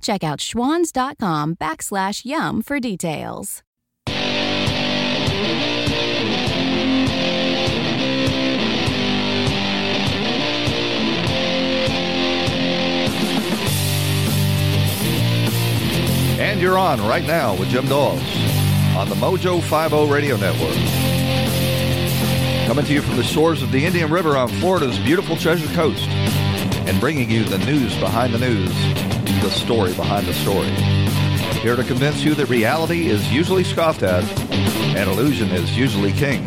Check out schwans.com backslash YUM for details. And you're on right now with Jim Daws on the Mojo 50 Radio Network. Coming to you from the shores of the Indian River on Florida's beautiful Treasure Coast and bringing you the news behind the news, the story behind the story. Here to convince you that reality is usually scoffed at and illusion is usually king.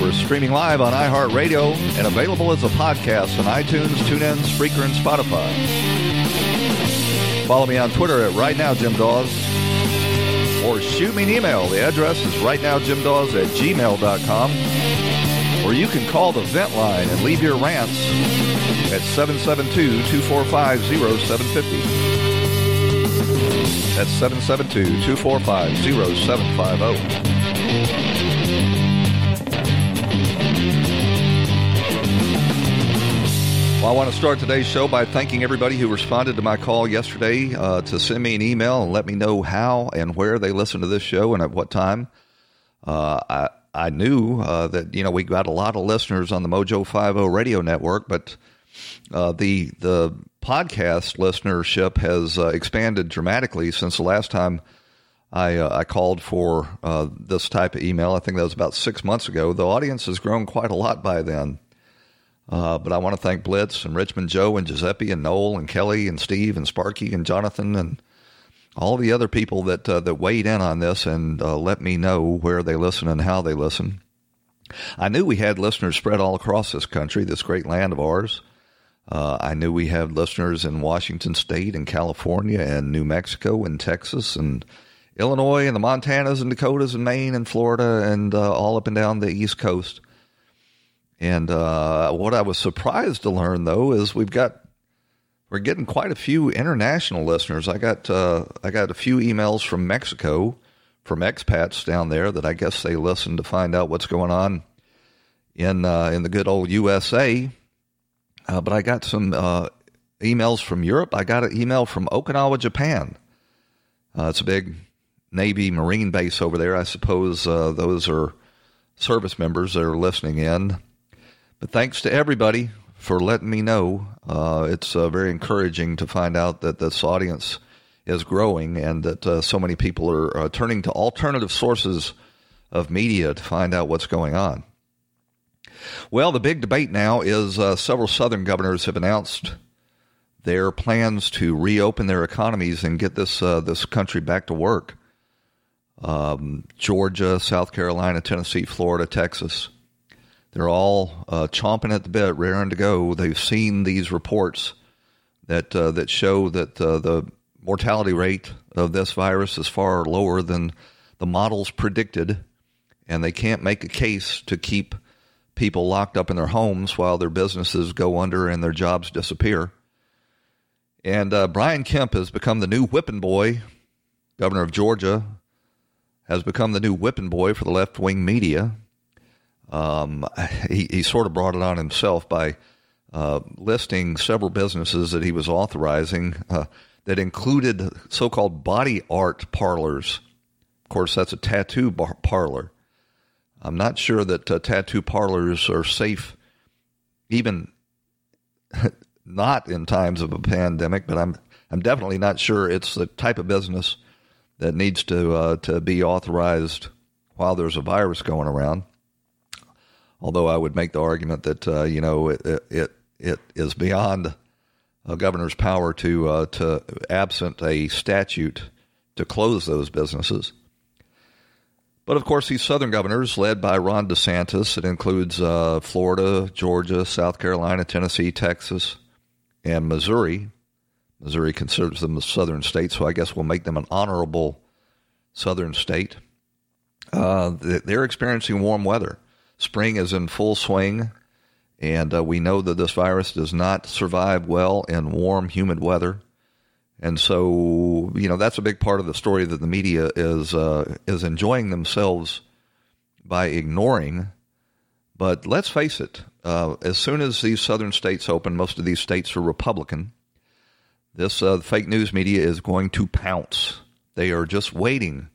We're streaming live on iHeartRadio and available as a podcast on iTunes, TuneIn, Spreaker, and Spotify. Follow me on Twitter at Right Now Jim Daws. Or shoot me an email. The address is rightnowjimdaws at gmail.com. Or you can call the vent line and leave your rants at 772-245-0750. That's 772-245-0750. Well, I want to start today's show by thanking everybody who responded to my call yesterday uh, to send me an email and let me know how and where they listen to this show and at what time. Uh, I I knew uh, that you know we got a lot of listeners on the Mojo Five O Radio Network, but uh, the the podcast listenership has uh, expanded dramatically since the last time I uh, I called for this type of email. I think that was about six months ago. The audience has grown quite a lot by then. Uh, but I want to thank Blitz and Richmond Joe and Giuseppe and Noel and Kelly and Steve and Sparky and Jonathan and all the other people that uh, that weighed in on this and uh, let me know where they listen and how they listen. I knew we had listeners spread all across this country, this great land of ours. Uh, I knew we had listeners in Washington State and California and New Mexico and Texas and Illinois and the Montanas and Dakotas and Maine and Florida and uh, all up and down the East Coast. And uh, what I was surprised to learn, though, is we've got we're getting quite a few international listeners. I got uh, I got a few emails from Mexico from expats down there that I guess they listen to find out what's going on in uh, in the good old USA. Uh, but I got some uh, emails from Europe. I got an email from Okinawa, Japan. Uh, it's a big Navy Marine base over there. I suppose those are service members that are listening in. But thanks to everybody for letting me know. Uh, it's uh, very encouraging to find out that this audience is growing and that uh, so many people are uh, turning to alternative sources of media to find out what's going on. Well, the big debate now is uh, several southern governors have announced their plans to reopen their economies and get this uh, this country back to work. Um, Georgia, South Carolina, Tennessee, Florida, Texas. They're all uh, chomping at the bit, raring to go. They've seen these reports that uh, that show that uh, the mortality rate of this virus is far lower than the models predicted, and they can't make a case to keep people locked up in their homes while their businesses go under and their jobs disappear. And uh, Brian Kemp has become the new whipping boy. Governor of Georgia has become the new whipping boy for the left wing media. Um, he, he sort of brought it on himself by uh, listing several businesses that he was authorizing uh, that included so called body art parlors. Of course, that's a tattoo bar- parlor. I'm not sure that uh, tattoo parlors are safe, even not in times of a pandemic, but I'm, I'm definitely not sure it's the type of business that needs to, uh, to be authorized while there's a virus going around. Although I would make the argument that uh, you know it, it it is beyond a governor's power to uh, to absent a statute to close those businesses. But of course, these southern governors, led by Ron DeSantis, it includes uh, Florida, Georgia, South Carolina, Tennessee, Texas, and Missouri. Missouri considers them a southern state, so I guess we'll make them an honorable southern state. Uh, they're experiencing warm weather. Spring is in full swing, and uh, we know that this virus does not survive well in warm, humid weather. And so, you know, that's a big part of the story that the media is uh, is enjoying themselves by ignoring. But let's face it, uh, as soon as these southern states open, most of these states are Republican. This uh, fake news media is going to pounce. They are just waiting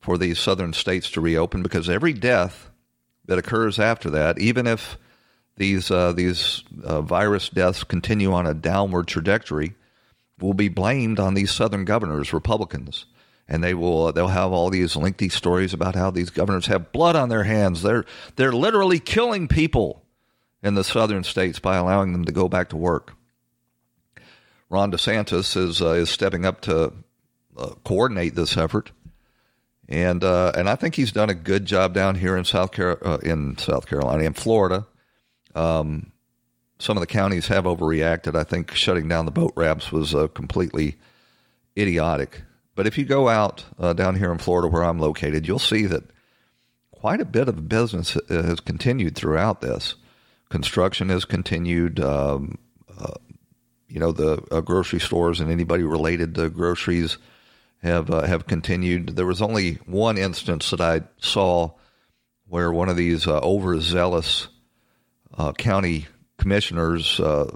for these southern states to reopen because every death that occurs after that, even if these uh, these uh, virus deaths continue on a downward trajectory, will be blamed on these southern governors, Republicans, and they will they'll have all these lengthy stories about how these governors have blood on their hands. They're they're literally killing people in the southern states by allowing them to go back to work. Ron DeSantis is uh, is stepping up to uh, coordinate this effort, and uh, and I think he's done a good job down here in South Car- uh, in South Carolina, in Florida. Um, some of the counties have overreacted. I think shutting down the boat ramps was uh, completely idiotic. But if you go out uh, down here in Florida, where I'm located, you'll see that quite a bit of business has continued throughout this. Construction has continued. Um, uh, you know, the uh, grocery stores and anybody related to groceries have uh, have continued. There was only one instance that I saw where one of these uh, overzealous uh, county commissioners uh,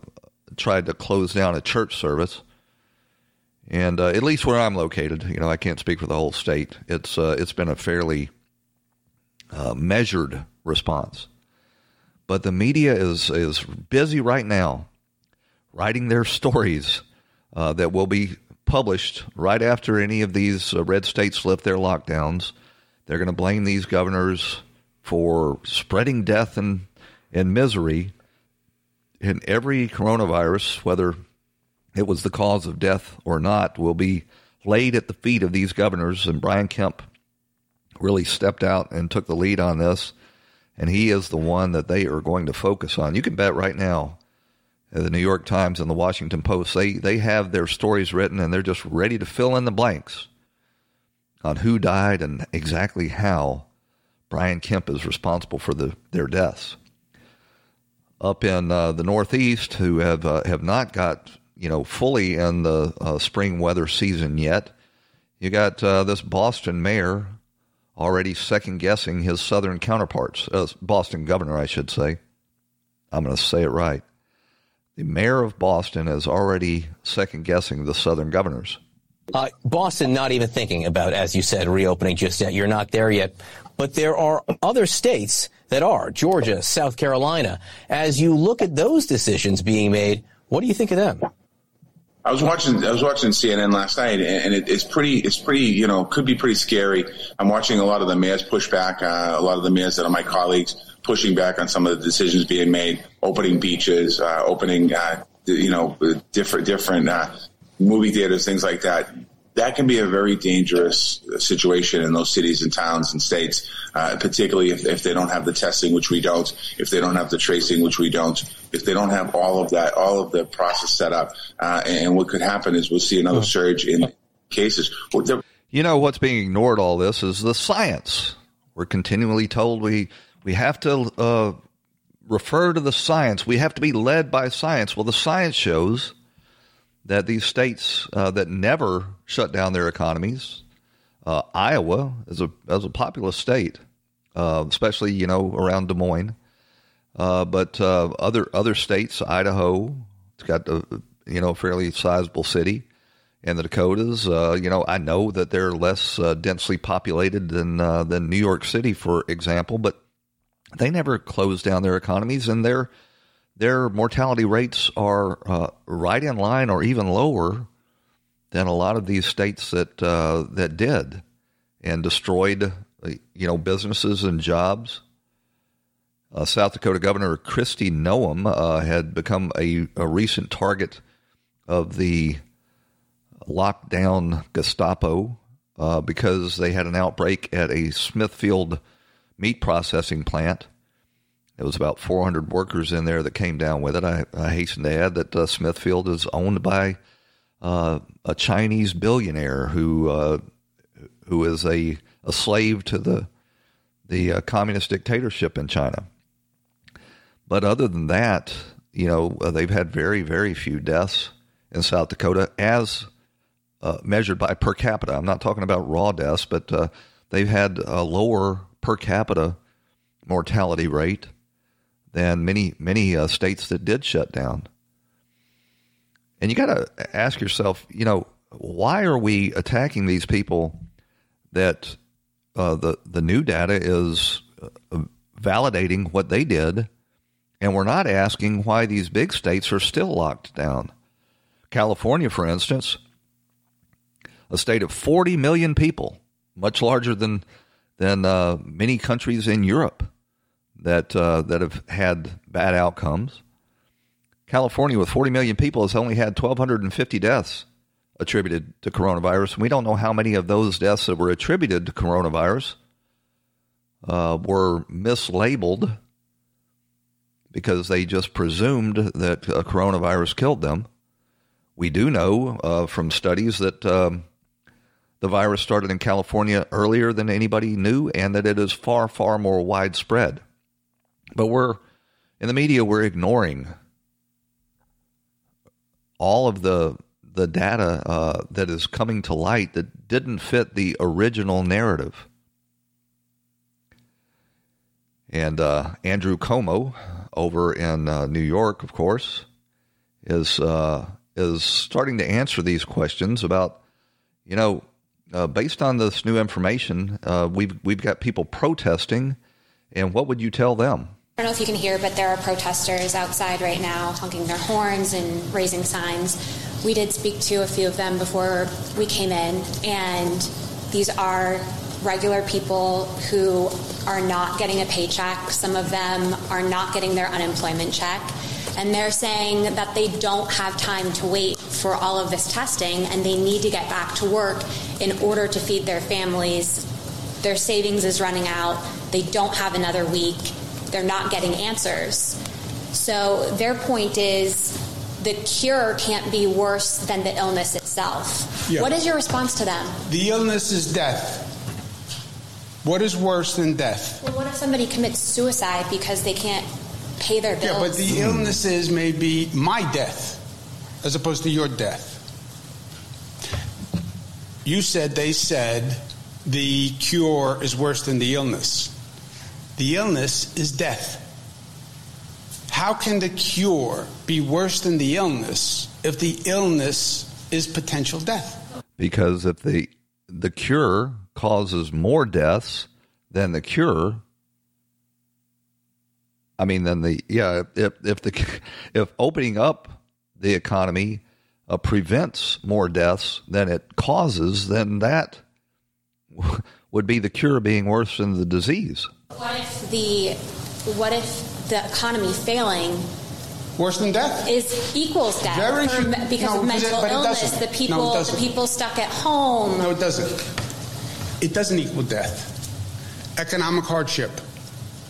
tried to close down a church service. And uh, at least where I'm located, you know, I can't speak for the whole state. It's uh, it's been a fairly measured response, but the media is is busy right now writing their stories that will be published right after any of these uh, red states lift their lockdowns. They're going to blame these governors for spreading death and, and misery. And every coronavirus, whether it was the cause of death or not, will be laid at the feet of these governors. And Brian Kemp really stepped out and took the lead on this. And he is the one that they are going to focus on. You can bet right now the New York Times and the Washington Post, they, they have their stories written and they're just ready to fill in the blanks on who died and exactly how Brian Kemp is responsible for the, their deaths. Up in uh, the Northeast, who have uh, have not got you know fully in the uh, spring weather season yet, you got uh, this Boston mayor already second guessing his southern counterparts, uh, Boston governor, I should say. I'm going to say it right the mayor of Boston is already second guessing the southern governors. Uh, Boston, not even thinking about, as you said, reopening just yet. You're not there yet. But there are other states that are Georgia, South Carolina. As you look at those decisions being made, what do you think of them? I was watching. I was watching CNN last night, and it, it's pretty. It's pretty. You know, could be pretty scary. I'm watching a lot of the mayors push back. Uh, a lot of the mayors that are my colleagues pushing back on some of the decisions being made, opening beaches, uh, opening, uh, you know, different different uh, movie theaters, things like that. That can be a very dangerous situation in those cities and towns and states, uh, particularly if, if they don't have the testing, which we don't, if they don't have the tracing, which we don't, if they don't have all of that, all of the process set up. Uh, and what could happen is we'll see another surge in cases. You know, what's being ignored all this is the science. We're continually told we we have to uh, refer to the science. We have to be led by science. Well, the science shows that these states uh, that never shut down their economies, uh, Iowa is a as a populous state, uh, especially you know around Des Moines, uh, but uh, other other states, Idaho, it's got a you know fairly sizable city. And the Dakotas, you know, I know that they're less densely populated than than New York City, for example, but they never closed down their economies, and their their mortality rates are uh, right in line or even lower than a lot of these states that uh, that did and destroyed you know businesses and jobs. Uh, South Dakota Governor Kristi Noem uh, had become a, a recent target of the lockdown Gestapo uh, because they had an outbreak at a Smithfield meat processing plant. There was about 400 workers in there that came down with it. I, I hasten to add that uh, Smithfield is owned by uh, a Chinese billionaire who uh, who is a, a slave to the the uh, communist dictatorship in China. But other than that, you know, uh, they've had very, very few deaths in South Dakota as uh, measured by per capita. I'm not talking about raw deaths, but they've had a lower per capita mortality rate than many, many uh, states that did shut down. And you got to ask yourself, you know, why are we attacking these people that uh, the the new data is uh, validating what they did, and we're not asking why these big states are still locked down. California, for instance, a state of 40 million people, much larger than than uh, many countries in Europe that uh, that have had bad outcomes. California, with 40 million people, has only had 1,250 deaths attributed to coronavirus. We don't know how many of those deaths that were attributed to coronavirus uh, were mislabeled because they just presumed that a coronavirus killed them. We do know uh, from studies that um, the virus started in California earlier than anybody knew and that it is far, far more widespread. But we're, in the media, we're ignoring all of the the data uh, that is coming to light that didn't fit the original narrative. And uh, Andrew Cuomo, over in uh, New York, of course, is uh, is starting to answer these questions about, you know, uh, based on this new information, uh, we've we've got people protesting, and what would you tell them? I don't know if you can hear, but there are protesters outside right now honking their horns and raising signs. We did speak to a few of them before we came in, and these are regular people who are not getting a paycheck. Some of them are not getting their unemployment check. And they're saying that they don't have time to wait for all of this testing and they need to get back to work in order to feed their families. Their savings is running out. They don't have another week they're not getting answers. So their point is the cure can't be worse than the illness itself. Yeah. What is your response to them? The illness is death. What is worse than death? Well, what if somebody commits suicide because they can't pay their bills? Yeah, but the illnesses may be my death as opposed to your death. You said they said the cure is worse than the illness. The illness is death. How can the cure be worse than the illness if the illness is potential death? Because if the the cure causes more deaths than the cure, I mean, then the yeah, if if the if opening up the economy uh, prevents more deaths than it causes, then that would be the cure being worse than the disease. What if the what if the economy failing worse than death is equals death Very few, because no, of mental it, illness? The people no, the people stuck at home. No, it doesn't. It doesn't equal death. Economic hardship,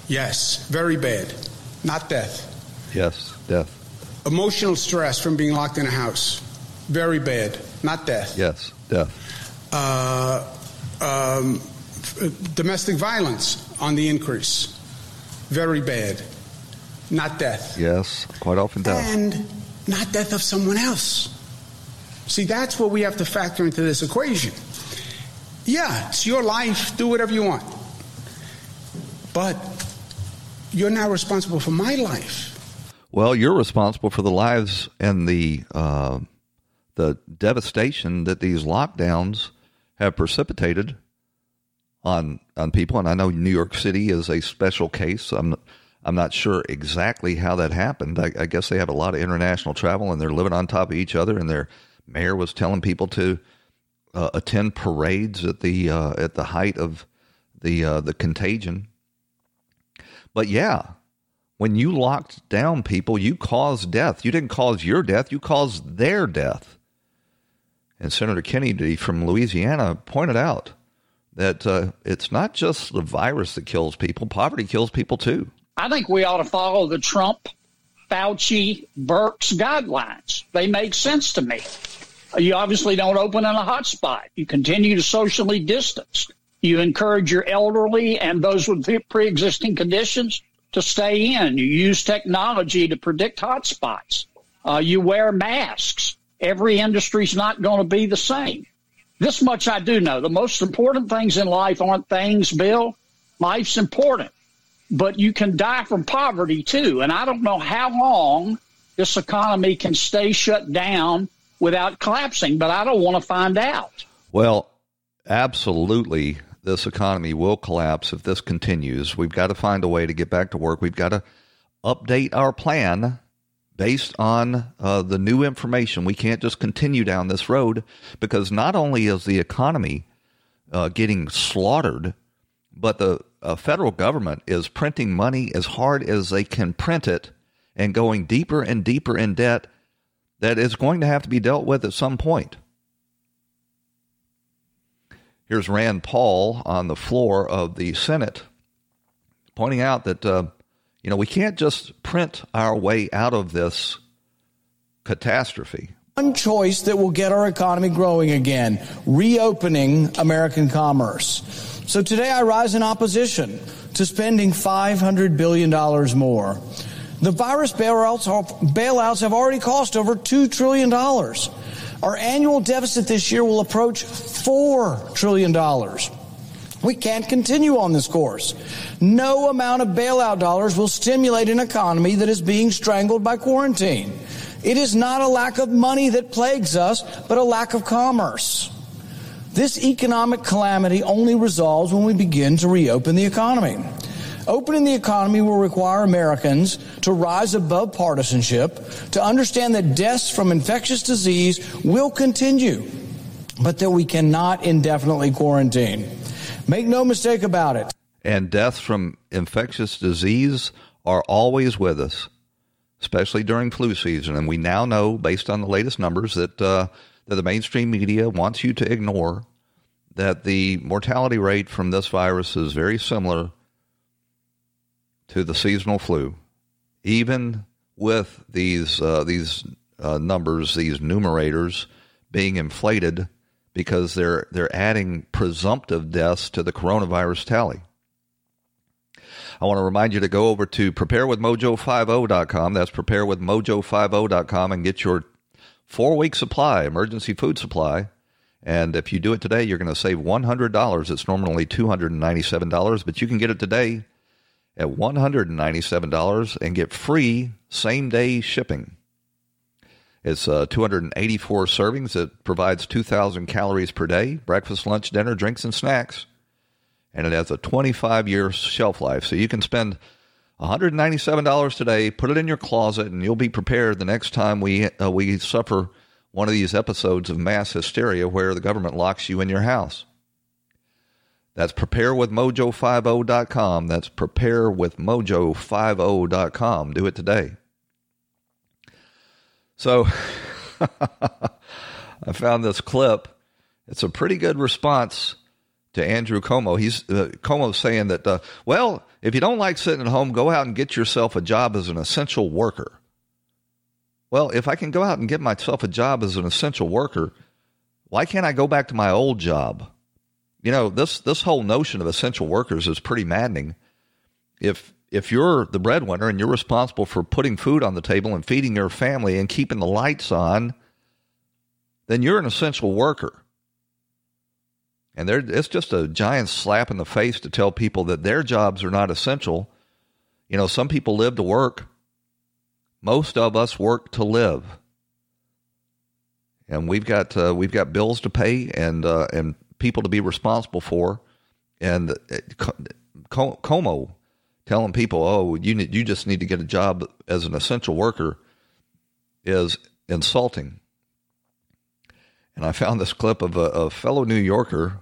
yes, very bad. Not death. Yes, death. Emotional stress from being locked in a house, very bad. Not death. Yes, death. Uh, um, domestic violence on the increase. Very bad. Not death. Yes, quite often death. And not death of someone else. See, that's what we have to factor into this equation. Yeah, it's your life. Do whatever you want. But you're now responsible for my life. Well, you're responsible for the lives and the uh, the devastation that these lockdowns have precipitated on on people, and I know New York City is a special case. I'm I'm not sure exactly how that happened. I, I, guess they have a lot of international travel, and they're living on top of each other. And their mayor was telling people to uh, attend parades at the uh, at the height of the uh, the contagion. But yeah, when you locked down people, you caused death. You didn't cause your death; you caused their death. And Senator Kennedy from Louisiana pointed out that uh, it's not just the virus that kills people, poverty kills people too. I think we ought to follow the Trump, Fauci, Birx guidelines. They make sense to me. You obviously don't open in a hot spot. You continue to socially distance. You encourage your elderly and those with pre-existing conditions to stay in. You use technology to predict hot spots. Uh, you wear masks. Every industry's not going to be the same. This much I do know. The most important things in life aren't things, Bill. Life's important, but you can die from poverty too. And I don't know how long this economy can stay shut down without collapsing, but I don't want to find out. Well, absolutely, this economy will collapse if this continues. We've got to find a way to get back to work. We've got to update our plan based on uh, the new information. We can't just continue down this road because not only is the economy uh, getting slaughtered, but the uh, federal government is printing money as hard as they can print it and going deeper and deeper in debt that is going to have to be dealt with at some point. Here's Rand Paul on the floor of the Senate pointing out that, uh, you know, we can't just print our way out of this catastrophe. One choice that will get our economy growing again reopening American commerce. So today I rise in opposition to spending $500 billion more. The virus bailouts, bailouts have already cost over $2 trillion. Our annual deficit this year will approach $4 trillion. We can't continue on this course. No amount of bailout dollars will stimulate an economy that is being strangled by quarantine. It is not a lack of money that plagues us, but a lack of commerce. This economic calamity only resolves when we begin to reopen the economy. Opening the economy will require Americans to rise above partisanship, to understand that deaths from infectious disease will continue, but that we cannot indefinitely quarantine. Make no mistake about it. And deaths from infectious disease are always with us, especially during flu season. And we now know, based on the latest numbers, that, uh, that the mainstream media wants you to ignore that the mortality rate from this virus is very similar to the seasonal flu, even with these uh, these uh, numbers, these numerators being inflated because they're they're adding presumptive deaths to the coronavirus tally. I want to remind you to go over to preparewithmojo50.com. That's preparewithmojo50.com and get your four week supply, emergency food supply. And if you do it today, you're going to save $100. It's normally $297, but you can get it today at $197 and get free same day shipping. It's uh, 284 servings. It provides 2,000 calories per day, breakfast, lunch, dinner, drinks, and snacks. And it has a 25 year shelf life. So you can spend $197 today, put it in your closet, and you'll be prepared the next time we, uh, we suffer one of these episodes of mass hysteria where the government locks you in your house. That's preparewithmojo50.com. That's preparewithmojo50.com. Do it today. So I found this clip. It's a pretty good response to Andrew Cuomo. He's uh, Cuomo's saying that, uh, well, if you don't like sitting at home, go out and get yourself a job as an essential worker. Well, if I can go out and get myself a job as an essential worker, why can't I go back to my old job? You know, this this whole notion of essential workers is pretty maddening. If if you're the breadwinner and you're responsible for putting food on the table and feeding your family and keeping the lights on, then you're an essential worker. And it's just a giant slap in the face to tell people that their jobs are not essential. You know, some people live to work. Most of us work to live, and we've got uh, we've got bills to pay and uh, and people to be responsible for. And uh, Cuomo telling people, "Oh, you need, you just need to get a job as an essential worker," is insulting. And I found this clip of a, a fellow New Yorker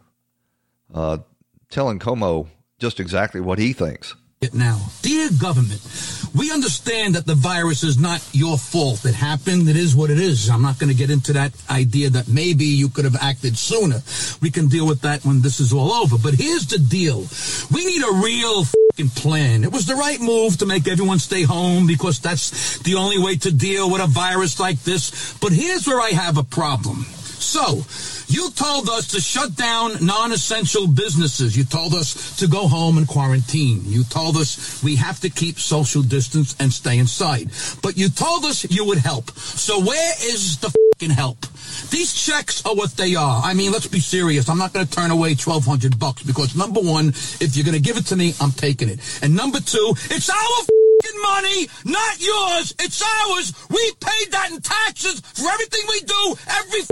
uh, telling Cuomo just exactly what he thinks now. Dear government, we understand that the virus is not your fault. It happened. It is what it is. I'm not going to get into that idea that maybe you could have acted sooner. We can deal with that when this is all over. But here's the deal. We need a real plan. It was the right move to make everyone stay home because that's the only way to deal with a virus like this. But here's where I have a problem. So, you told us to shut down non-essential businesses. You told us to go home and quarantine. You told us we have to keep social distance and stay inside. But you told us you would help. So where is the fucking help? These checks are what they are. I mean, let's be serious. I'm not going to turn away 1200 bucks because number one, if you're going to give it to me, I'm taking it. And number two, it's our money, not yours. It's ours. We paid that in taxes for everything we do every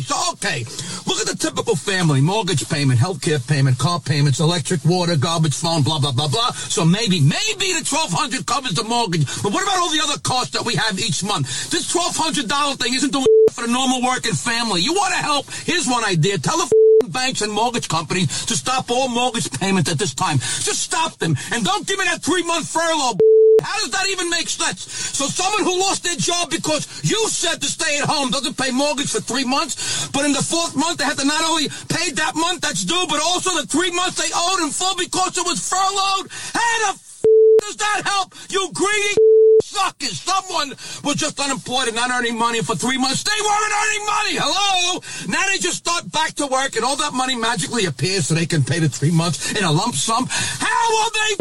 So, okay, look at the typical family. Mortgage payment, healthcare payment, car payments, electric, water, garbage, phone, blah, blah, blah, blah. So maybe, maybe the 1200 covers the mortgage. But what about all the other costs that we have each month? This $1,200 thing isn't doing for the normal working family. You want to help? Here's one idea. Tell the banks and mortgage companies to stop all mortgage payments at this time. Just stop them. And don't give me that three-month furlough. How does that even make sense? So someone who lost their job because you said to stay at home doesn't pay mortgage for three months, but in the fourth month they have to not only pay that month that's due, but also the three months they owed in full because it was furloughed? How the f- does that help? You greedy suckers. Someone was just unemployed and not earning money for three months. They weren't earning money. Hello? Now they just start back to work and all that money magically appears so they can pay the three months in a lump sum. How are they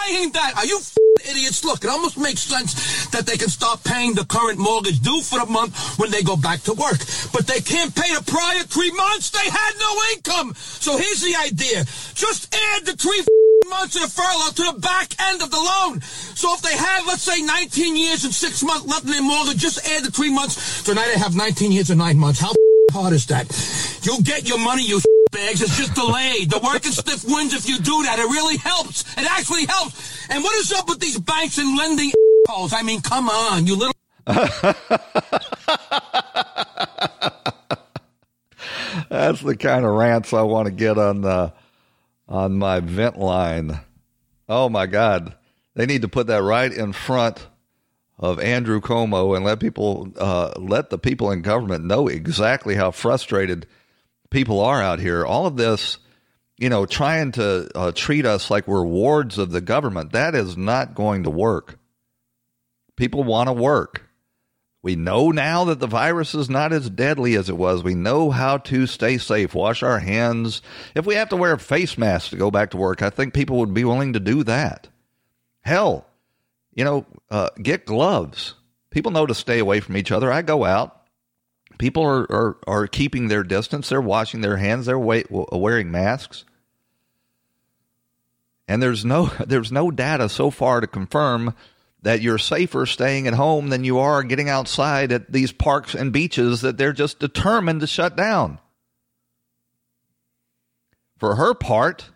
paying that? Are you idiots? Look, it almost makes sense that they can start paying the current mortgage due for the month when they go back to work. But they can't pay the prior three months. They had no income. So here's the idea. Just add the three months of furlough to the back end of the loan. So if they have, let's say, 19 years and six months left in their mortgage, just add the three months. So now they have 19 years and nine months. How hard is that? You'll get your money, you bags. It's just delayed. The working stiff wins if you do that. It really helps. It actually helps. And what is up with these banks and lending calls? I mean, come on, you little. That's the kind of rants I want to get on the on my vent line. Oh my God, they need to put that right in front of Andrew Cuomo and let people uh, let the people in government know exactly how frustrated people are out here. All of this, you know, trying to uh, treat us like we're wards of the government, that is not going to work. People want to work. We know now that the virus is not as deadly as it was. We know how to stay safe, wash our hands. If we have to wear a face mask to go back to work, I think people would be willing to do that. Hell, you know, uh, get gloves. People know to stay away from each other. I go out. People are, are, are keeping their distance. They're washing their hands. They're wearing masks. And there's no there's no data so far to confirm that you're safer staying at home than you are getting outside at these parks and beaches that they're just determined to shut down. For her part,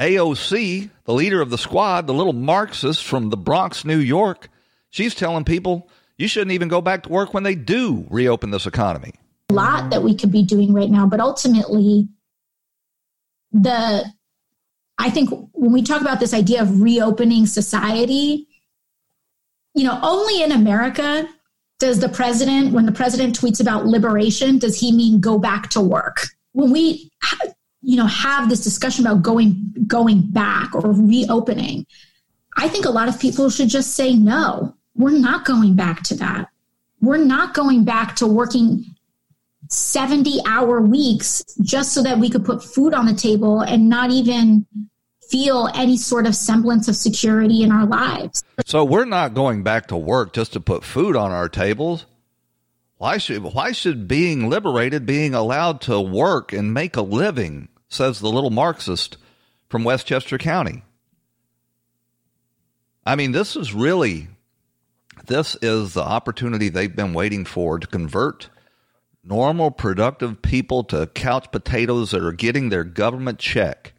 AOC, the leader of the squad, the little Marxist from the Bronx, New York, she's telling people you shouldn't even go back to work when they do reopen this economy. A lot that we could be doing right now, but ultimately, the I think when we talk about this idea of reopening society, you know, only in America does the president, when the president tweets about liberation, does he mean go back to work? When we, you know, have this discussion about going going back or reopening, I think a lot of people should just say no. We're not going back to that. We're not going back to working 70 hour weeks just so that we could put food on the table and not even feel any sort of semblance of security in our lives. So we're not going back to work just to put food on our tables. Why should why should being liberated, being allowed to work and make a living, says the little Marxist from Westchester County. I mean, this is really this is the opportunity they've been waiting for to convert normal productive people to couch potatoes that are getting their government check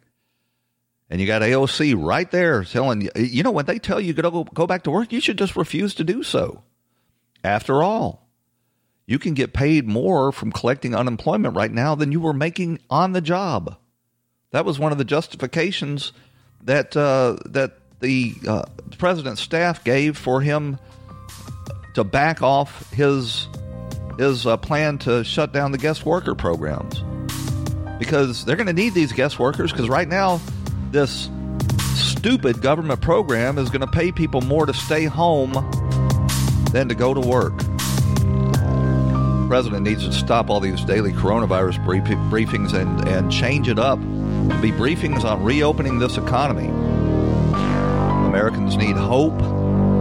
and you got AOC right there telling you, you know, when they tell you to go, go back to work, you should just refuse to do so. After all, you can get paid more from collecting unemployment right now than you were making on the job. That was one of the justifications that uh, that the uh, president's staff gave for him to back off his his uh, plan to shut down the guest worker programs because they're going to need these guest workers because right now this stupid government program is going to pay people more to stay home than to go to work. president needs to stop all these daily coronavirus brief- briefings and, and change it up. Be briefings on reopening this economy. Americans need hope.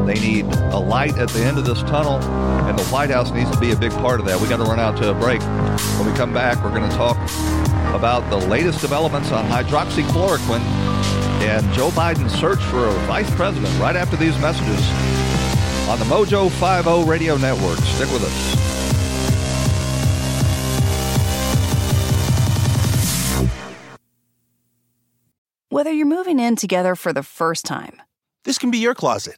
They need a light at the end of this tunnel, and the White House needs to be a big part of that. We got to run out to a break. When we come back, we're going to talk about the latest developments on hydroxychloroquine and Joe Biden's search for a vice president right after these messages on the Mojo 50 radio network. Stick with us. Whether you're moving in together for the first time, this can be your closet,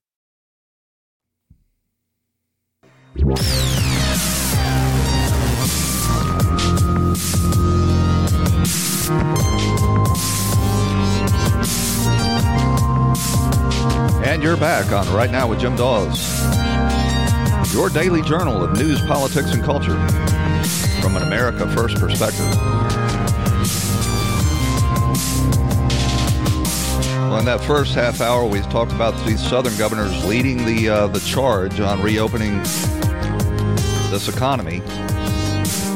And you're back on Right Now with Jim Daws, your daily journal of news, politics, and culture from an America First perspective. Well, in that first half hour, we talked about these southern governors leading the uh, the charge on reopening this economy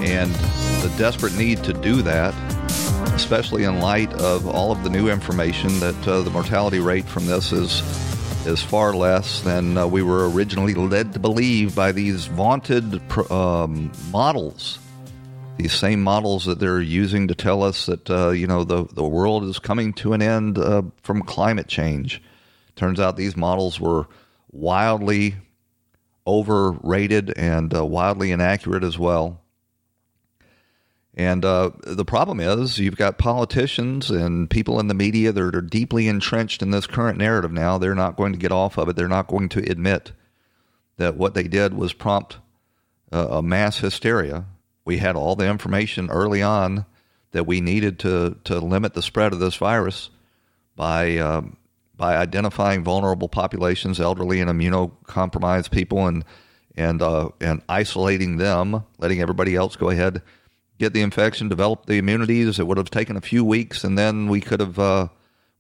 and the desperate need to do that especially in light of all of the new information that uh, the mortality rate from this is is far less than uh, we were originally led to believe by these vaunted um, models. These same models that they're using to tell us that uh, you know the the world is coming to an end uh, from climate change. Turns out these models were wildly overrated and uh, wildly inaccurate as well. And uh, the problem is, you've got politicians and people in the media that are deeply entrenched in this current narrative now. They're not going to get off of it. They're not going to admit that what they did was prompt uh, a mass hysteria. We had all the information early on that we needed to, to limit the spread of this virus by, uh, by identifying vulnerable populations, elderly and immunocompromised people, and, and, uh, and isolating them, letting everybody else go ahead get the infection, develop the immunities. It would have taken a few weeks, and then we could have uh,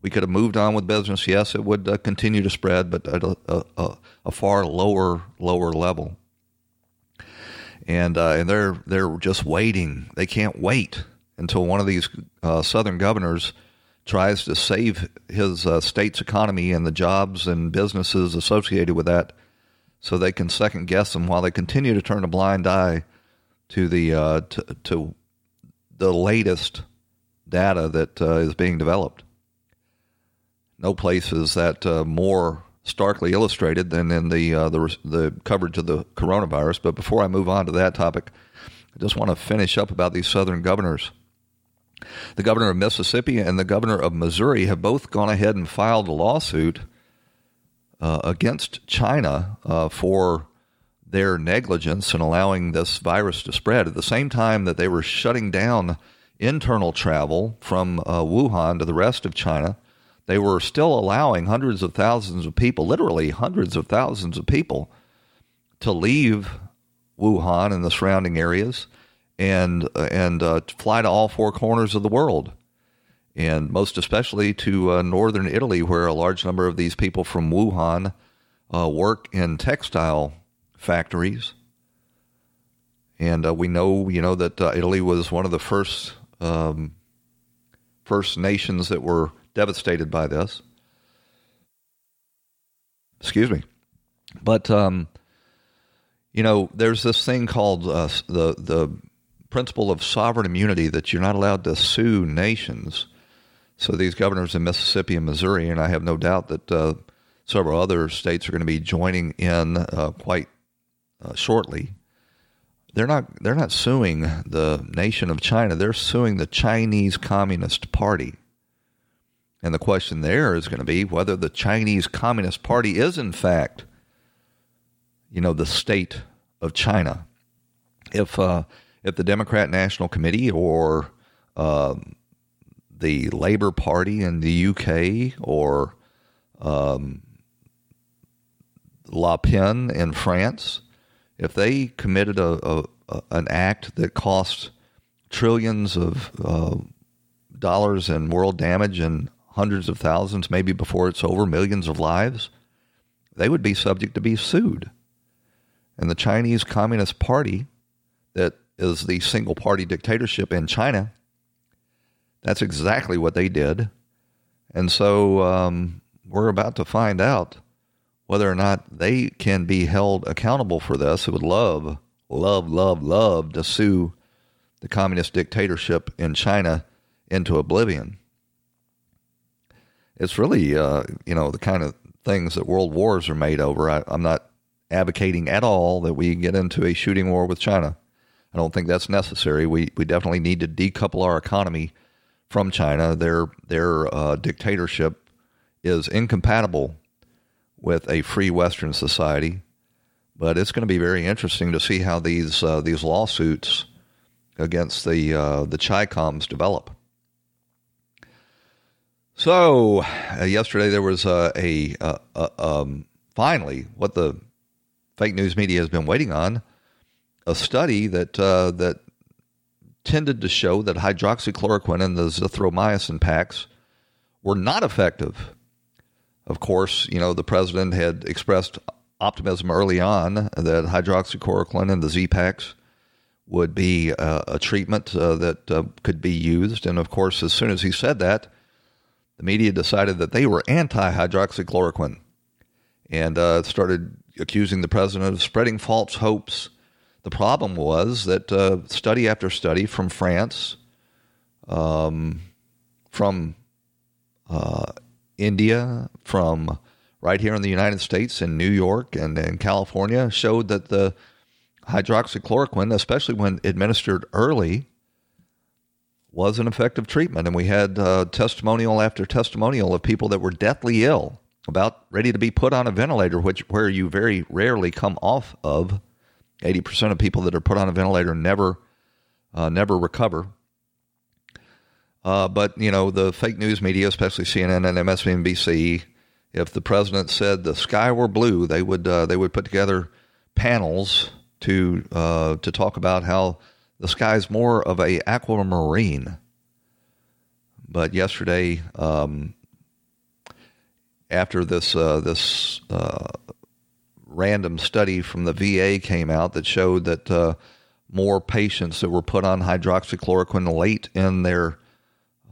we could have moved on with business. Yes, it would uh, continue to spread, but at a, a, a, far lower lower level. And uh, and they're they're just waiting. They can't wait until one of these uh, southern governors tries to save his uh, state's economy and the jobs and businesses associated with that, so they can second guess them while they continue to turn a blind eye to the uh, to, to, the latest data that uh, is being developed. No place is that uh, more starkly illustrated than in the, uh, the the coverage of the coronavirus. But before I move on to that topic, I just want to finish up about these southern governors. The governor of Mississippi and the governor of Missouri have both gone ahead and filed a lawsuit uh, against China uh, for their negligence in allowing this virus to spread at the same time that they were shutting down internal travel from uh, Wuhan to the rest of China. They were still allowing hundreds of thousands of people, literally hundreds of thousands of people, to leave Wuhan and the surrounding areas and uh, and uh, fly to all four corners of the world, and most especially to uh, northern Italy, where a large number of these people from Wuhan uh, work in textile factories. And uh, we know, you know, that Italy was one of the first um, first nations that were devastated by this. Excuse me, but um, you know, there's this thing called uh, the the principle of sovereign immunity that you're not allowed to sue nations. So these governors in Mississippi and Missouri, and I have no doubt that uh, several other states are going to be joining in uh, quite uh, shortly. They're not. They're not suing the nation of China. They're suing the Chinese Communist Party. And the question there is going to be whether the Chinese Communist Party is, in fact, you know, the state of China. If uh, if the Democrat National Committee or um, the Labour Party in the UK or um, Le Pen in France, if they committed a, a, a an act that cost trillions of uh, dollars in world damage and hundreds of thousands, maybe before it's over, millions of lives, they would be subject to be sued. And the Chinese Communist Party, that is the single party dictatorship in China, that's exactly what they did. And so um, we're about to find out whether or not they can be held accountable for this. I would love, love, love, love to sue the communist dictatorship in China into oblivion. It's really, uh, you know, the kind of things that world wars are made over. I, I'm not advocating at all that we get into a shooting war with China. I don't think that's necessary. We we definitely need to decouple our economy from China. Their their uh, dictatorship is incompatible with a free Western society. But it's going to be very interesting to see how these uh, these lawsuits against the uh, the Chicoms develop. So uh, yesterday there was uh, a, a, a um, finally what the fake news media has been waiting on a study that uh, that tended to show that hydroxychloroquine and the azithromycin packs were not effective. Of course, you know the president had expressed optimism early on that hydroxychloroquine and the Z packs would be uh, a treatment uh, that uh, could be used, and of course, as soon as he said that, the media decided that they were anti hydroxychloroquine and uh, started accusing the president of spreading false hopes. The problem was that uh, study after study from France, um, from uh, India, from right here in the United States, in New York and in California, showed that the hydroxychloroquine, especially when administered early, was an effective treatment. And we had uh, testimonial after testimonial of people that were deathly ill about ready to be put on a ventilator, which where you very rarely come off of. Eighty percent of people that are put on a ventilator never uh, never recover. Uh, but you know the fake news media, especially CNN and MSNBC, if the president said the sky were blue, they would uh, they would put together panels to uh, to talk about how the sky is more of a aquamarine. But yesterday, um, after this uh, this uh, random study from the VA came out that showed that uh, more patients that were put on hydroxychloroquine late in their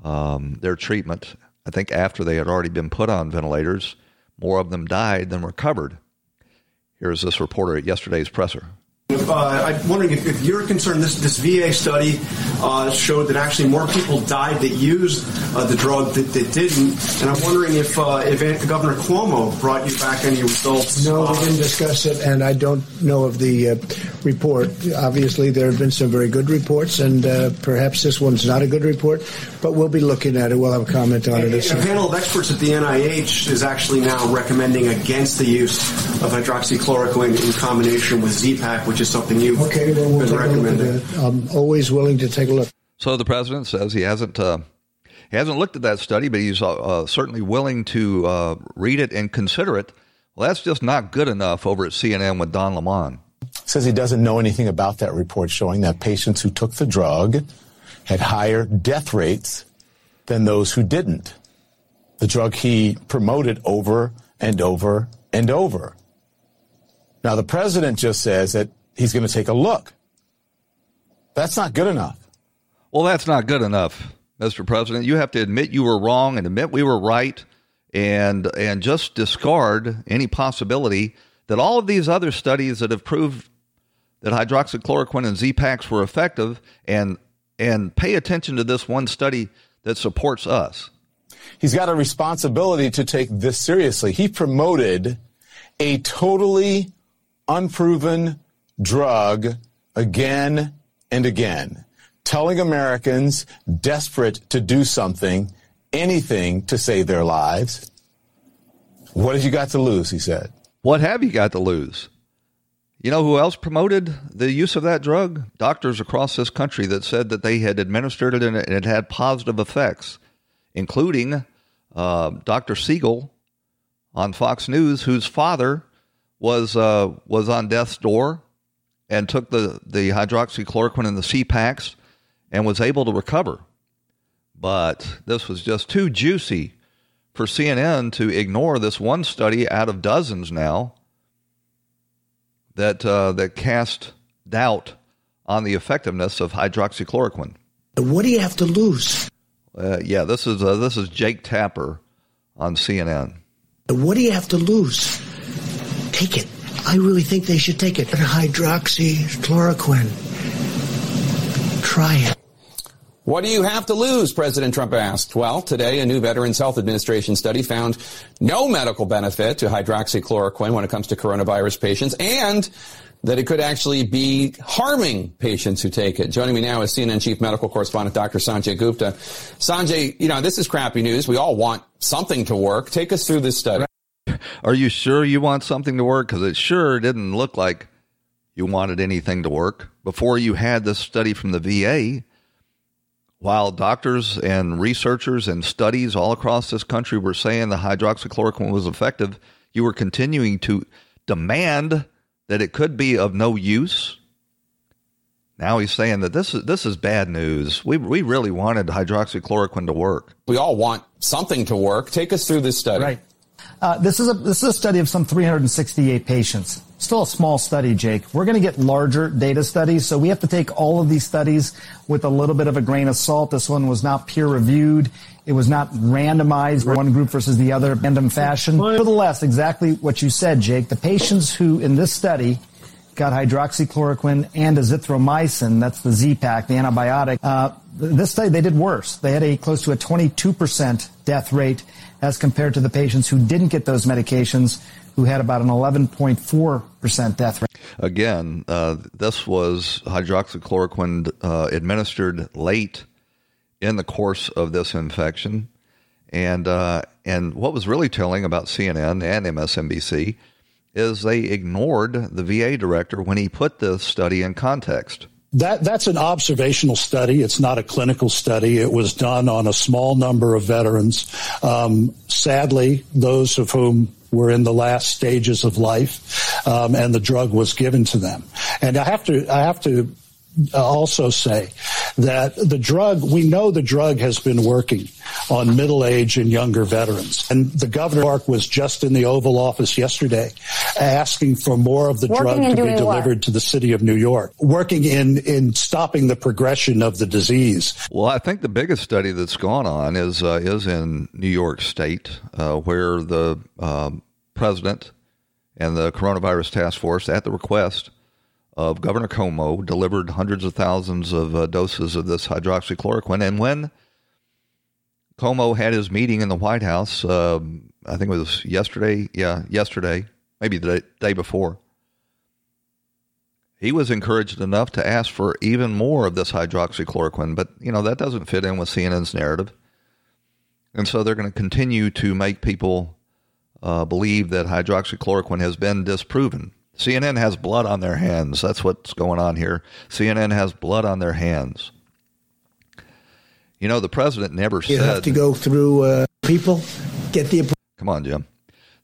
um, their treatment, I think after they had already been put on ventilators, more of them died than recovered. Here's this reporter at yesterday's presser. Uh, I'm wondering if, if, you're concerned, this, this VA study uh, showed that actually more people died that used uh, the drug that, that, didn't. And I'm wondering if, uh, if Governor Cuomo brought you back any results. No, we didn't discuss it, and I don't know of the uh, report. Obviously, there have been some very good reports, and uh, perhaps this one's not a good report, but we'll be looking at it. We'll have a comment on it. A panel of experts at the NIH is actually now recommending against the use of hydroxychloroquine in combination with Z-Pak, which is something you've okay, well, we'll been recommending. I'm always willing to take a look. So the president says he hasn't uh, he hasn't looked at that study, but he's uh, uh certainly willing to uh, read it and consider it. Well, that's just not good enough over at CNN with Don Lemon. Says he doesn't know anything about that report showing that patients who took the drug had higher death rates than those who didn't. The drug he promoted over and over and over. Now, the president just says that he's going to take a look. That's not good enough. Well, that's not good enough, Mr. President. You have to admit you were wrong and admit we were right and and just discard any possibility that all of these other studies that have proved that hydroxychloroquine and Z-Paks were effective and and pay attention to this one study that supports us. he's got a responsibility to take this seriously. He promoted a totally unproven drug again and again, telling Americans desperate to do something, anything to save their lives. What have you got to lose? He said. What have you got to lose? You know who else promoted the use of that drug? Doctors across this country that said that they had administered it and it had positive effects, including uh, Dr. Siegel on Fox News, whose father was uh, was on death's door and took the, the hydroxychloroquine and the Z-Paks and was able to recover. But this was just too juicy for CNN to ignore this one study out of dozens now that uh, that cast doubt on the effectiveness of hydroxychloroquine. What do you have to lose? Uh, yeah, this is uh, this is Jake Tapper on CNN. What do you have to lose? Take it. I really think they should take it. Hydroxychloroquine. Try it. What do you have to lose? President Trump asked. Well, today a new Veterans Health Administration study found no medical benefit to hydroxychloroquine when it comes to coronavirus patients and that it could actually be harming patients who take it. Joining me now is CNN chief medical correspondent Dr. Sanjay Gupta. Sanjay, you know, this is crappy news. We all want something to work. Take us through this study. Are you sure you want something to work? Because it sure didn't look like you wanted anything to work before you had this study from the VA while doctors and researchers and studies all across this country were saying the hydroxychloroquine was effective, you were continuing to demand that it could be of no use. Now he's saying that this is this is bad news. We we really wanted hydroxychloroquine to work. We all want something to work. Take us through this study. Right. Uh, this is a this is a study of some 368 patients. Still a small study, Jake. We're going to get larger data studies, so we have to take all of these studies with a little bit of a grain of salt. This one was not peer reviewed. It was not randomized one group versus the other random fashion. Nevertheless, exactly what you said, Jake. The patients who in this study got hydroxychloroquine and azithromycin, that's the Z-Pak, the antibiotic. Uh, this study, they did worse. They had a close to a 22% death rate as compared to the patients who didn't get those medications, who had about an 11.4% death rate. Again, uh, this was hydroxychloroquine uh, administered late in the course of this infection. And, uh, and what was really telling about CNN and MSNBC is they ignored the VA director when he put this study in context that that's an observational study. It's not a clinical study. It was done on a small number of veterans. Um, sadly, those of whom were in the last stages of life, um, and the drug was given to them. And I have to I have to also say that the drug, we know the drug has been working on middle age and younger veterans. And the governor was just in the Oval Office yesterday asking for more of the working drug to be delivered what? to the city of New York, working in, in stopping the progression of the disease. Well, I think the biggest study that's gone on is, uh, is in New York State, uh, where the uh, president and the coronavirus task force, at the request of Governor Cuomo delivered hundreds of thousands of uh, doses of this hydroxychloroquine. And when Cuomo had his meeting in the White House, uh, I think it was yesterday, yeah, yesterday, maybe the day, day before, he was encouraged enough to ask for even more of this hydroxychloroquine. But, you know, that doesn't fit in with CNN's narrative. And so they're going to continue to make people uh, believe that hydroxychloroquine has been disproven. CNN has blood on their hands. That's what's going on here. CNN has blood on their hands. You know, the president never you said. You have to go through uh, people, get the. Come on, Jim.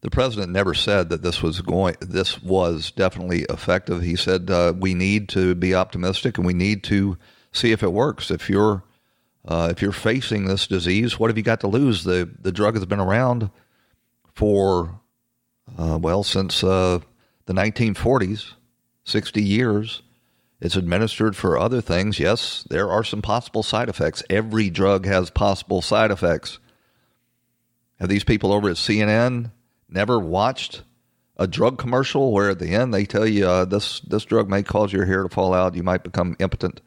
The president never said that this was going. This was definitely effective. He said uh, we need to be optimistic and we need to see if it works. If you're uh, if you're facing this disease, what have you got to lose? The the drug has been around for uh, well since uh, the 1940s, 60 years. It's administered for other things. Yes, there are some possible side effects. Every drug has possible side effects. Have these people over at CNN never watched a drug commercial where at the end they tell you uh, this this drug may cause your hair to fall out, you might become impotent,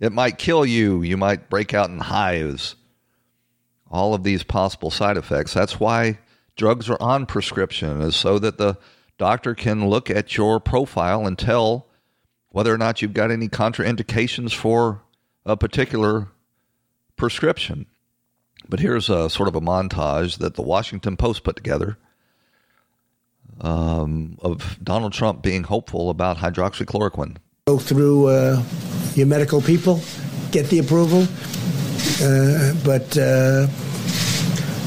it might kill you, you might break out in hives. all of these possible side effects. That's why drugs are on prescription, is so that the doctor can look at your profile and tell whether or not you've got any contraindications for a particular prescription. But here's a sort of a montage that the Washington Post put together um, of Donald Trump being hopeful about hydroxychloroquine. Go through uh, your medical people, get the approval, uh, but uh,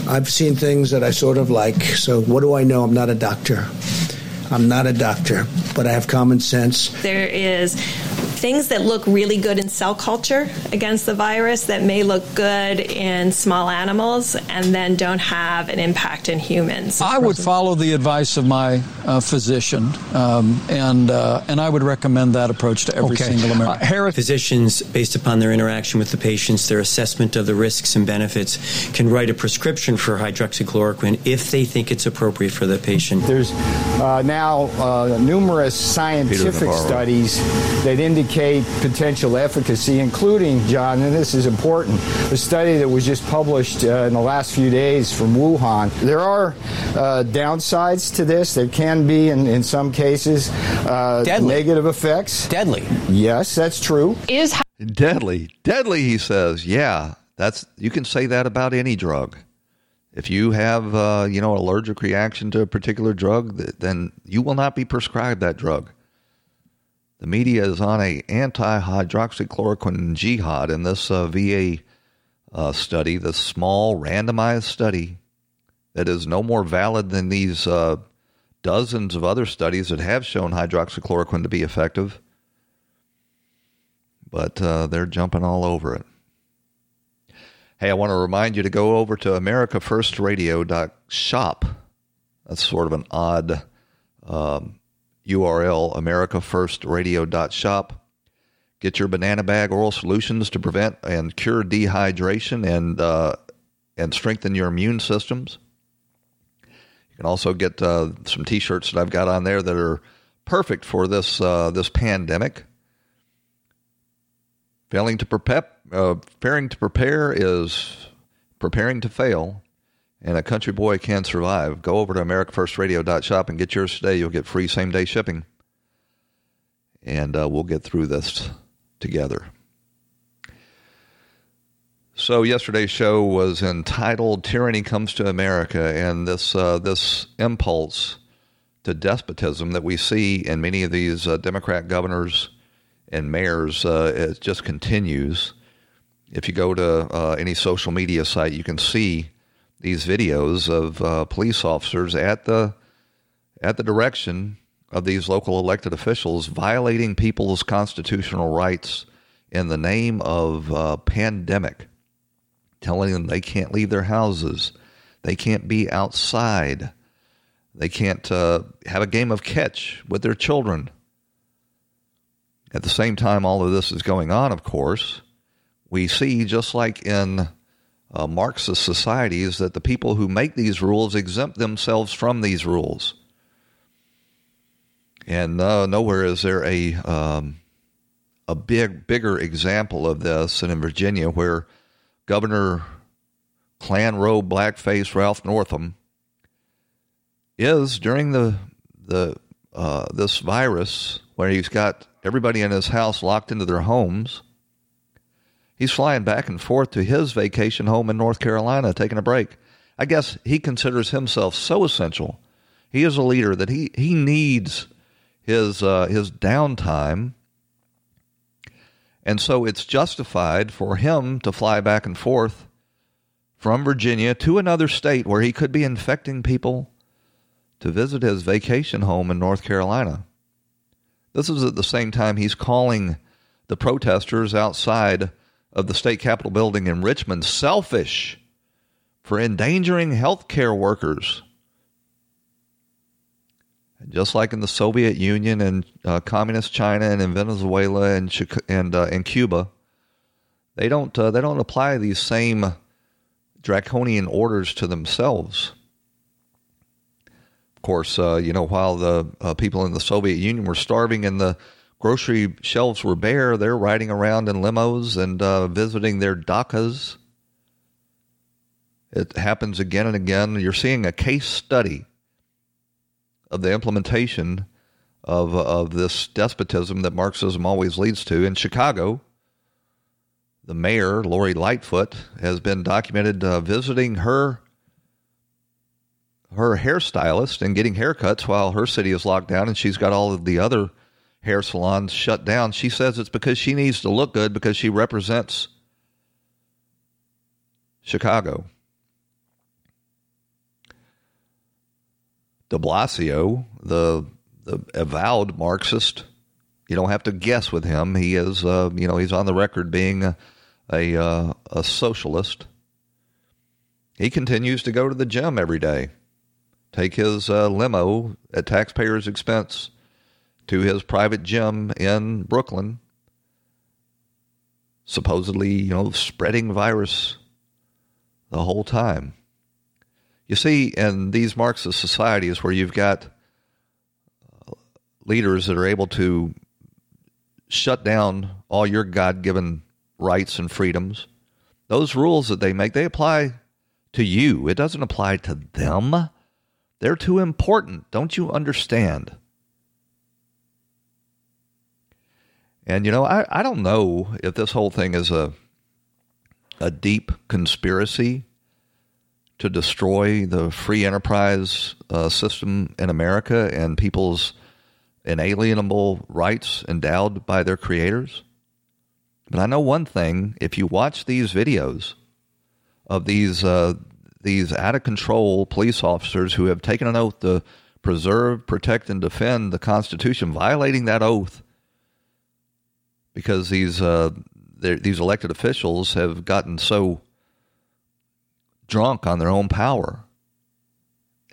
I've seen things that I sort of like. So what do I know? I'm not a doctor. I'm not a doctor, but I have common sense. There is things that look really good in cell culture against the virus that may look good in small animals and then don't have an impact in humans. I would follow the advice of my uh, physician, um, and uh, and I would recommend that approach to every Okay. single American. Harris physicians, based upon their interaction with the patients, their assessment of the risks and benefits, can write a prescription for hydroxychloroquine if they think it's appropriate for the patient. There's uh, now uh, numerous scientific studies that indicate potential efficacy, including, John, and this is important, a study that was just published uh, in the last few days from Wuhan. There are uh, downsides to this. There can be, in, in some cases, uh, negative effects. Deadly. Yes, that's true. Is Deadly. Deadly, he says. Yeah, that's you can say that about any drug. If you have, uh, you know, allergic reaction to a particular drug, then you will not be prescribed that drug. The media is on a anti-hydroxychloroquine jihad in this uh, VA uh, study, this small randomized study that is no more valid than these uh, dozens of other studies that have shown hydroxychloroquine to be effective. But uh, they're jumping all over it. Hey, I want to remind you to go over to americafirstradio.shop. That's sort of an odd um, URL, americafirstradio.shop. Get your banana bag oral solutions to prevent and cure dehydration and uh, and strengthen your immune systems. Can also get uh, some T-shirts that I've got on there that are perfect for this uh, this pandemic. Failing to prepare, uh, to prepare is preparing to fail, and a country boy can survive. Go over to AmericaFirstRadio.shop and get yours today. You'll get free same day shipping, and uh, we'll get through this together. So yesterday's show was entitled "Tyranny Comes to America," and this uh, this impulse to despotism that we see in many of these uh, Democrat governors and mayors uh, it just continues. If you go to uh, any social media site, you can see these videos of uh, police officers at the at the direction of these local elected officials violating people's constitutional rights in the name of uh, pandemic, telling them they can't leave their houses, they can't be outside, they can't uh, have a game of catch with their children. At the same time, all of this is going on, of course, we see, just like in uh, Marxist societies, that the people who make these rules exempt themselves from these rules. And uh, nowhere is there a um, a big, bigger example of this than in Virginia, where Governor Klan robe blackface Ralph Northam is during the the uh, this virus where he's got everybody in his house locked into their homes. He's flying back and forth to his vacation home in North Carolina, taking a break. I guess he considers himself so essential. He is a leader that he he needs his uh, his downtime, and so it's justified for him to fly back and forth from Virginia to another state where he could be infecting people to visit his vacation home in North Carolina. This is at the same time he's calling the protesters outside of the state capitol building in Richmond selfish for endangering healthcare workers. Just like in the Soviet Union and uh, communist China and in Venezuela and Chica- and uh, and Cuba, they don't uh, they don't apply these same draconian orders to themselves. Of course, uh, you know, while the uh, people in the Soviet Union were starving and the grocery shelves were bare, they're riding around in limos and uh, visiting their dachas. It happens again and again. You're seeing a case study of the implementation of, of this despotism that Marxism always leads to. In Chicago, the mayor, Lori Lightfoot, has been documented uh, visiting her her hairstylist and getting haircuts while her city is locked down and she's got all of the other hair salons shut down. She says it's because she needs to look good because she represents Chicago. De Blasio, the the avowed Marxist, you don't have to guess with him. He is, uh, you know, he's on the record being a a, uh, a socialist. He continues to go to the gym every day, take his uh, limo at taxpayers' expense to his private gym in Brooklyn, supposedly, you know, spreading virus the whole time. You see, in these Marxist societies where you've got uh, leaders that are able to shut down all your God given rights and freedoms, those rules that they make, they apply to you. It doesn't apply to them. They're too important. Don't you understand? And you know, I, I don't know if this whole thing is a a deep conspiracy to destroy the free enterprise uh, system in America and people's inalienable rights endowed by their creators. But I know one thing: if you watch these videos of these uh, these out of control police officers who have taken an oath to preserve, protect, and defend the Constitution, violating that oath because these uh, these elected officials have gotten so drunk on their own power.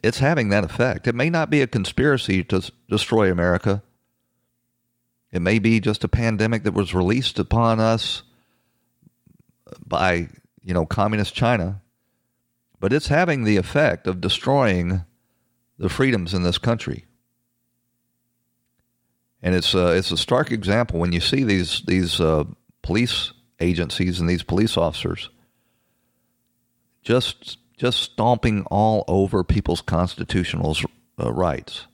It's having that effect. It may not be a conspiracy to destroy America. It may be just a pandemic that was released upon us by, you know, communist China. But it's having the effect of destroying the freedoms in this country. And it's uh, it's a stark example when you see these these uh, police agencies and these police officers just just stomping all over people's constitutional uh, rights.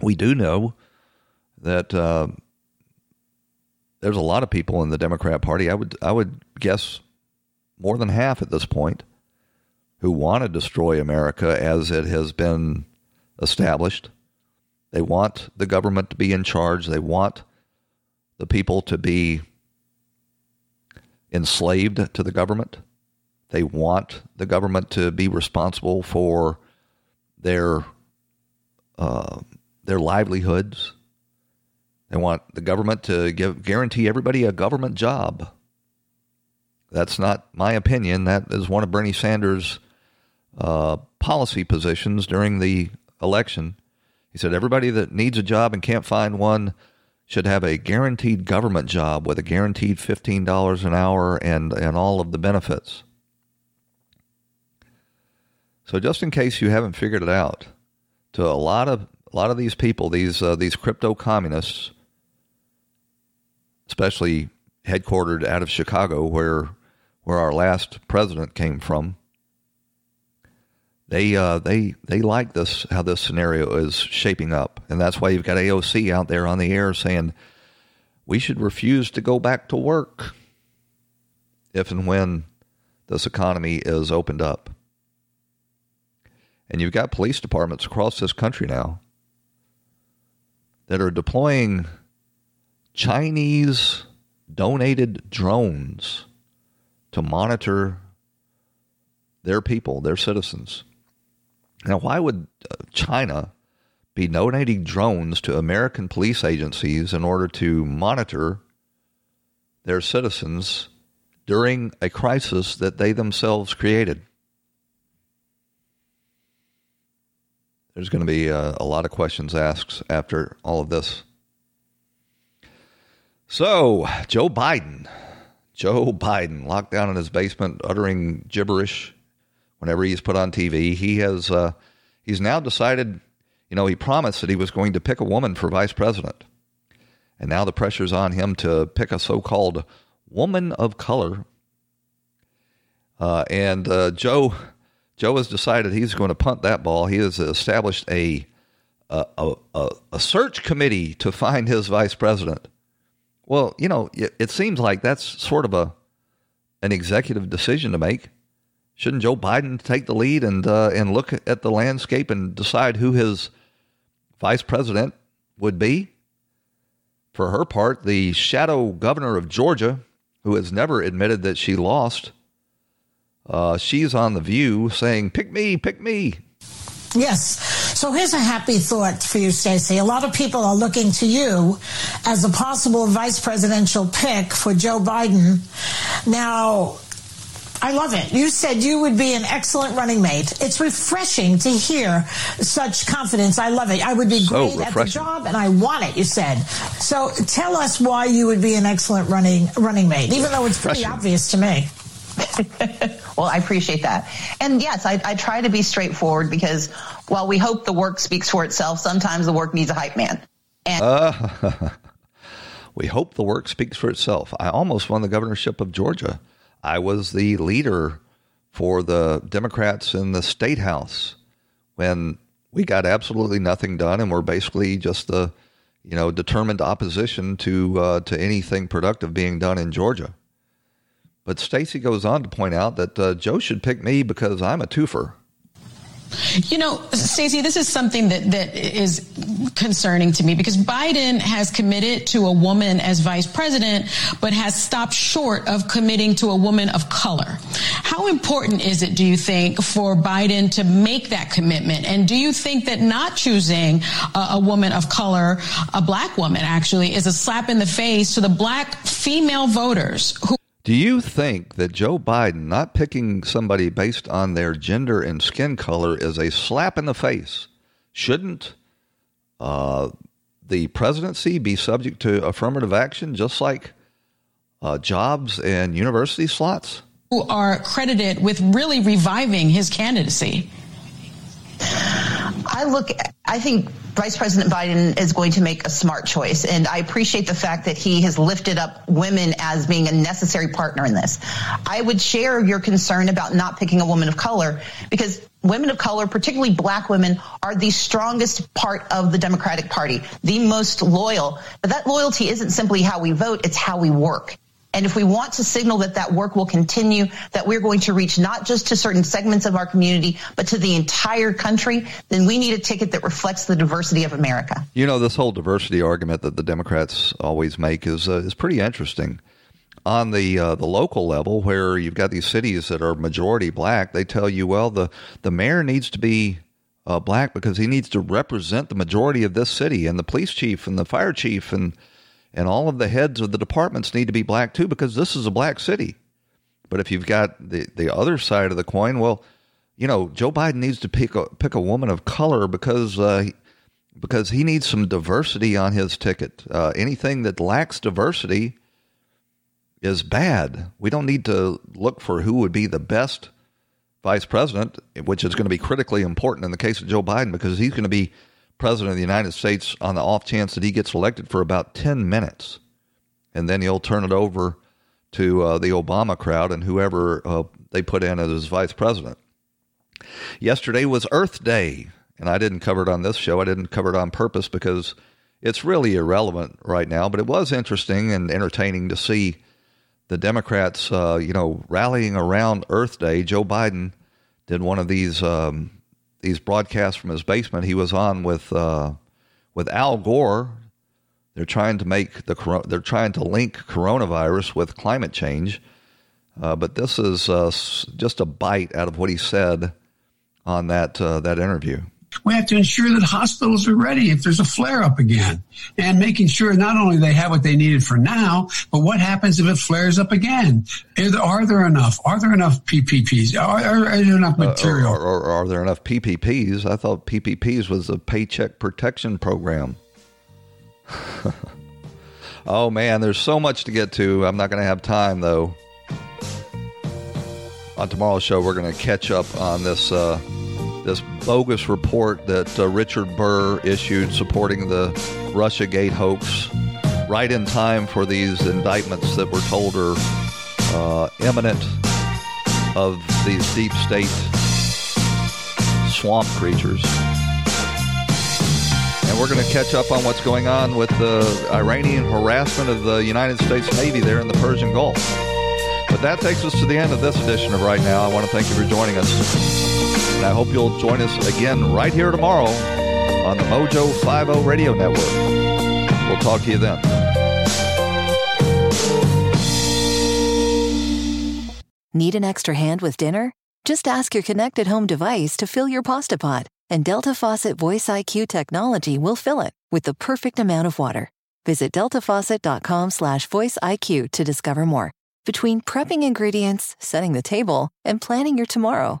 We do know that uh, there's a lot of people in the Democrat Party. I would I would guess more than half at this point who want to destroy America as it has been established. They want the government to be in charge. They want the people to be enslaved to the government. They want the government to be responsible for their uh, their livelihoods. They want the government to give guarantee everybody a government job. That's not my opinion. That is one of Bernie Sanders' uh, policy positions during the election. He said everybody that needs a job and can't find one should have a guaranteed government job with a guaranteed $15 an hour and, and all of the benefits. So just in case you haven't figured it out, to a lot of a lot of these people, these uh, these crypto communists, especially headquartered out of Chicago, where where our last president came from, they uh, they they like this how this scenario is shaping up, and that's why you've got AOC out there on the air saying we should refuse to go back to work if and when this economy is opened up. And you've got police departments across this country now that are deploying Chinese donated drones to monitor their people, their citizens. Now, why would uh, China be donating drones to American police agencies in order to monitor their citizens during a crisis that they themselves created? There's going to be a, uh, a lot of questions asked after all of this. So, Joe Biden, Joe Biden, locked down in his basement, uttering gibberish whenever he's put on TV. He has uh, he's now decided, you know, he promised that he was going to pick a woman for vice president, and now the pressure's on him to pick a so-called woman of color. Uh, and uh, Joe Joe has decided he's going to punt that ball. He has established a a, a, a search committee to find his vice president. Well, you know, it, it seems like that's sort of a an executive decision to make. Shouldn't Joe Biden take the lead and uh, and look at the landscape and decide who his vice president would be? For her part, the shadow governor of Georgia, who has never admitted that she lost, uh, she's on the View saying, "Pick me, pick me." Yes. So here's a happy thought for you, Stacey. A lot of people are looking to you as a possible vice presidential pick for Joe Biden. Now, I love it. You said you would be an excellent running mate. It's refreshing to hear such confidence. I love it. I would be so great at the job and I want it, you said. So tell us why you would be an excellent running running mate, even though it's pretty obvious to me. well, I appreciate that. And yes, I, I, try to be straightforward because while we hope the work speaks for itself, sometimes the work needs a hype man. And uh, we hope the work speaks for itself. I almost won the governorship of Georgia. I was the leader for the Democrats in the state house when we got absolutely nothing done, and we're basically just the you know determined opposition to uh, to anything productive being done in Georgia. But Stacey goes on to point out that uh, Joe should pick me because I'm a twofer. You know, Stacey, this is something that, that is concerning to me because Biden has committed to a woman as vice president, but has stopped short of committing to a woman of color. How important is it, do you think, for Biden to make that commitment? And do you think that not choosing a, a woman of color, a black woman actually, is a slap in the face to the black female voters who do you think that Joe Biden not picking somebody based on their gender and skin color is a slap in the face? Shouldn't uh, the presidency be subject to affirmative action just like uh, jobs and university slots? Who are credited with really reviving his candidacy? I look, I think Vice President Biden is going to make a smart choice. And I appreciate the fact that he has lifted up women as being a necessary partner in this. I would share your concern about not picking a woman of color because women of color, particularly black women, are the strongest part of the Democratic Party, the most loyal. But that loyalty isn't simply how we vote, it's how we work. And if we want to signal that that work will continue, that we're going to reach not just to certain segments of our community, but to the entire country, then we need a ticket that reflects the diversity of America. You know, this whole diversity argument that the Democrats always make is uh, is pretty interesting. On the uh, the local level, where you've got these cities that are majority black, they tell you, well, the the mayor needs to be uh, black because he needs to represent the majority of this city, and the police chief and the fire chief and and all of the heads of the departments need to be black too because this is a black city. But if you've got the, the other side of the coin, well, you know, Joe Biden needs to pick a pick a woman of color because uh, because he needs some diversity on his ticket. Uh, anything that lacks diversity is bad. We don't need to look for who would be the best vice president, which is going to be critically important in the case of Joe Biden because he's going to be president of the United States on the off chance that he gets elected for about 10 minutes. And then he'll turn it over to uh, the Obama crowd and whoever uh, they put in as vice president. Yesterday was Earth Day, and I didn't cover it on this show. I didn't cover it on purpose because it's really irrelevant right now, but it was interesting and entertaining to see the Democrats, uh, you know, rallying around Earth Day. Joe Biden did one of these um, these broadcasts from his basement. He was on with uh, with Al Gore. They're trying to make the they're trying to link coronavirus with climate change, uh, but this is uh, just a bite out of what he said on that uh, that interview. We have to ensure that hospitals are ready if there's a flare up again and making sure not only they have what they needed for now, but what happens if it flares up again? Are there enough? Are there enough PPPs? Are, are, are there enough material? Uh, or, or, are there enough PPPs? I thought PPPs was a paycheck protection program. oh man, there's so much to get to. I'm not going to have time though. On tomorrow's show, we're going to catch up on this. Uh, this bogus report that uh, Richard Burr issued supporting the Russiagate hoax right in time for these indictments that were told are uh, imminent of these deep state swamp creatures. And we're going to catch up on what's going on with the Iranian harassment of the United States Navy there in the Persian Gulf. But that takes us to the end of this edition of Right Now. I want to thank you for joining us. And I hope you'll join us again right here tomorrow on the Mojo 50 Radio Network. We'll talk to you then. Need an extra hand with dinner? Just ask your connected home device to fill your pasta pot, and Delta Faucet Voice IQ technology will fill it with the perfect amount of water. Visit deltafaucet.com/voice-iq to discover more. Between prepping ingredients, setting the table, and planning your tomorrow,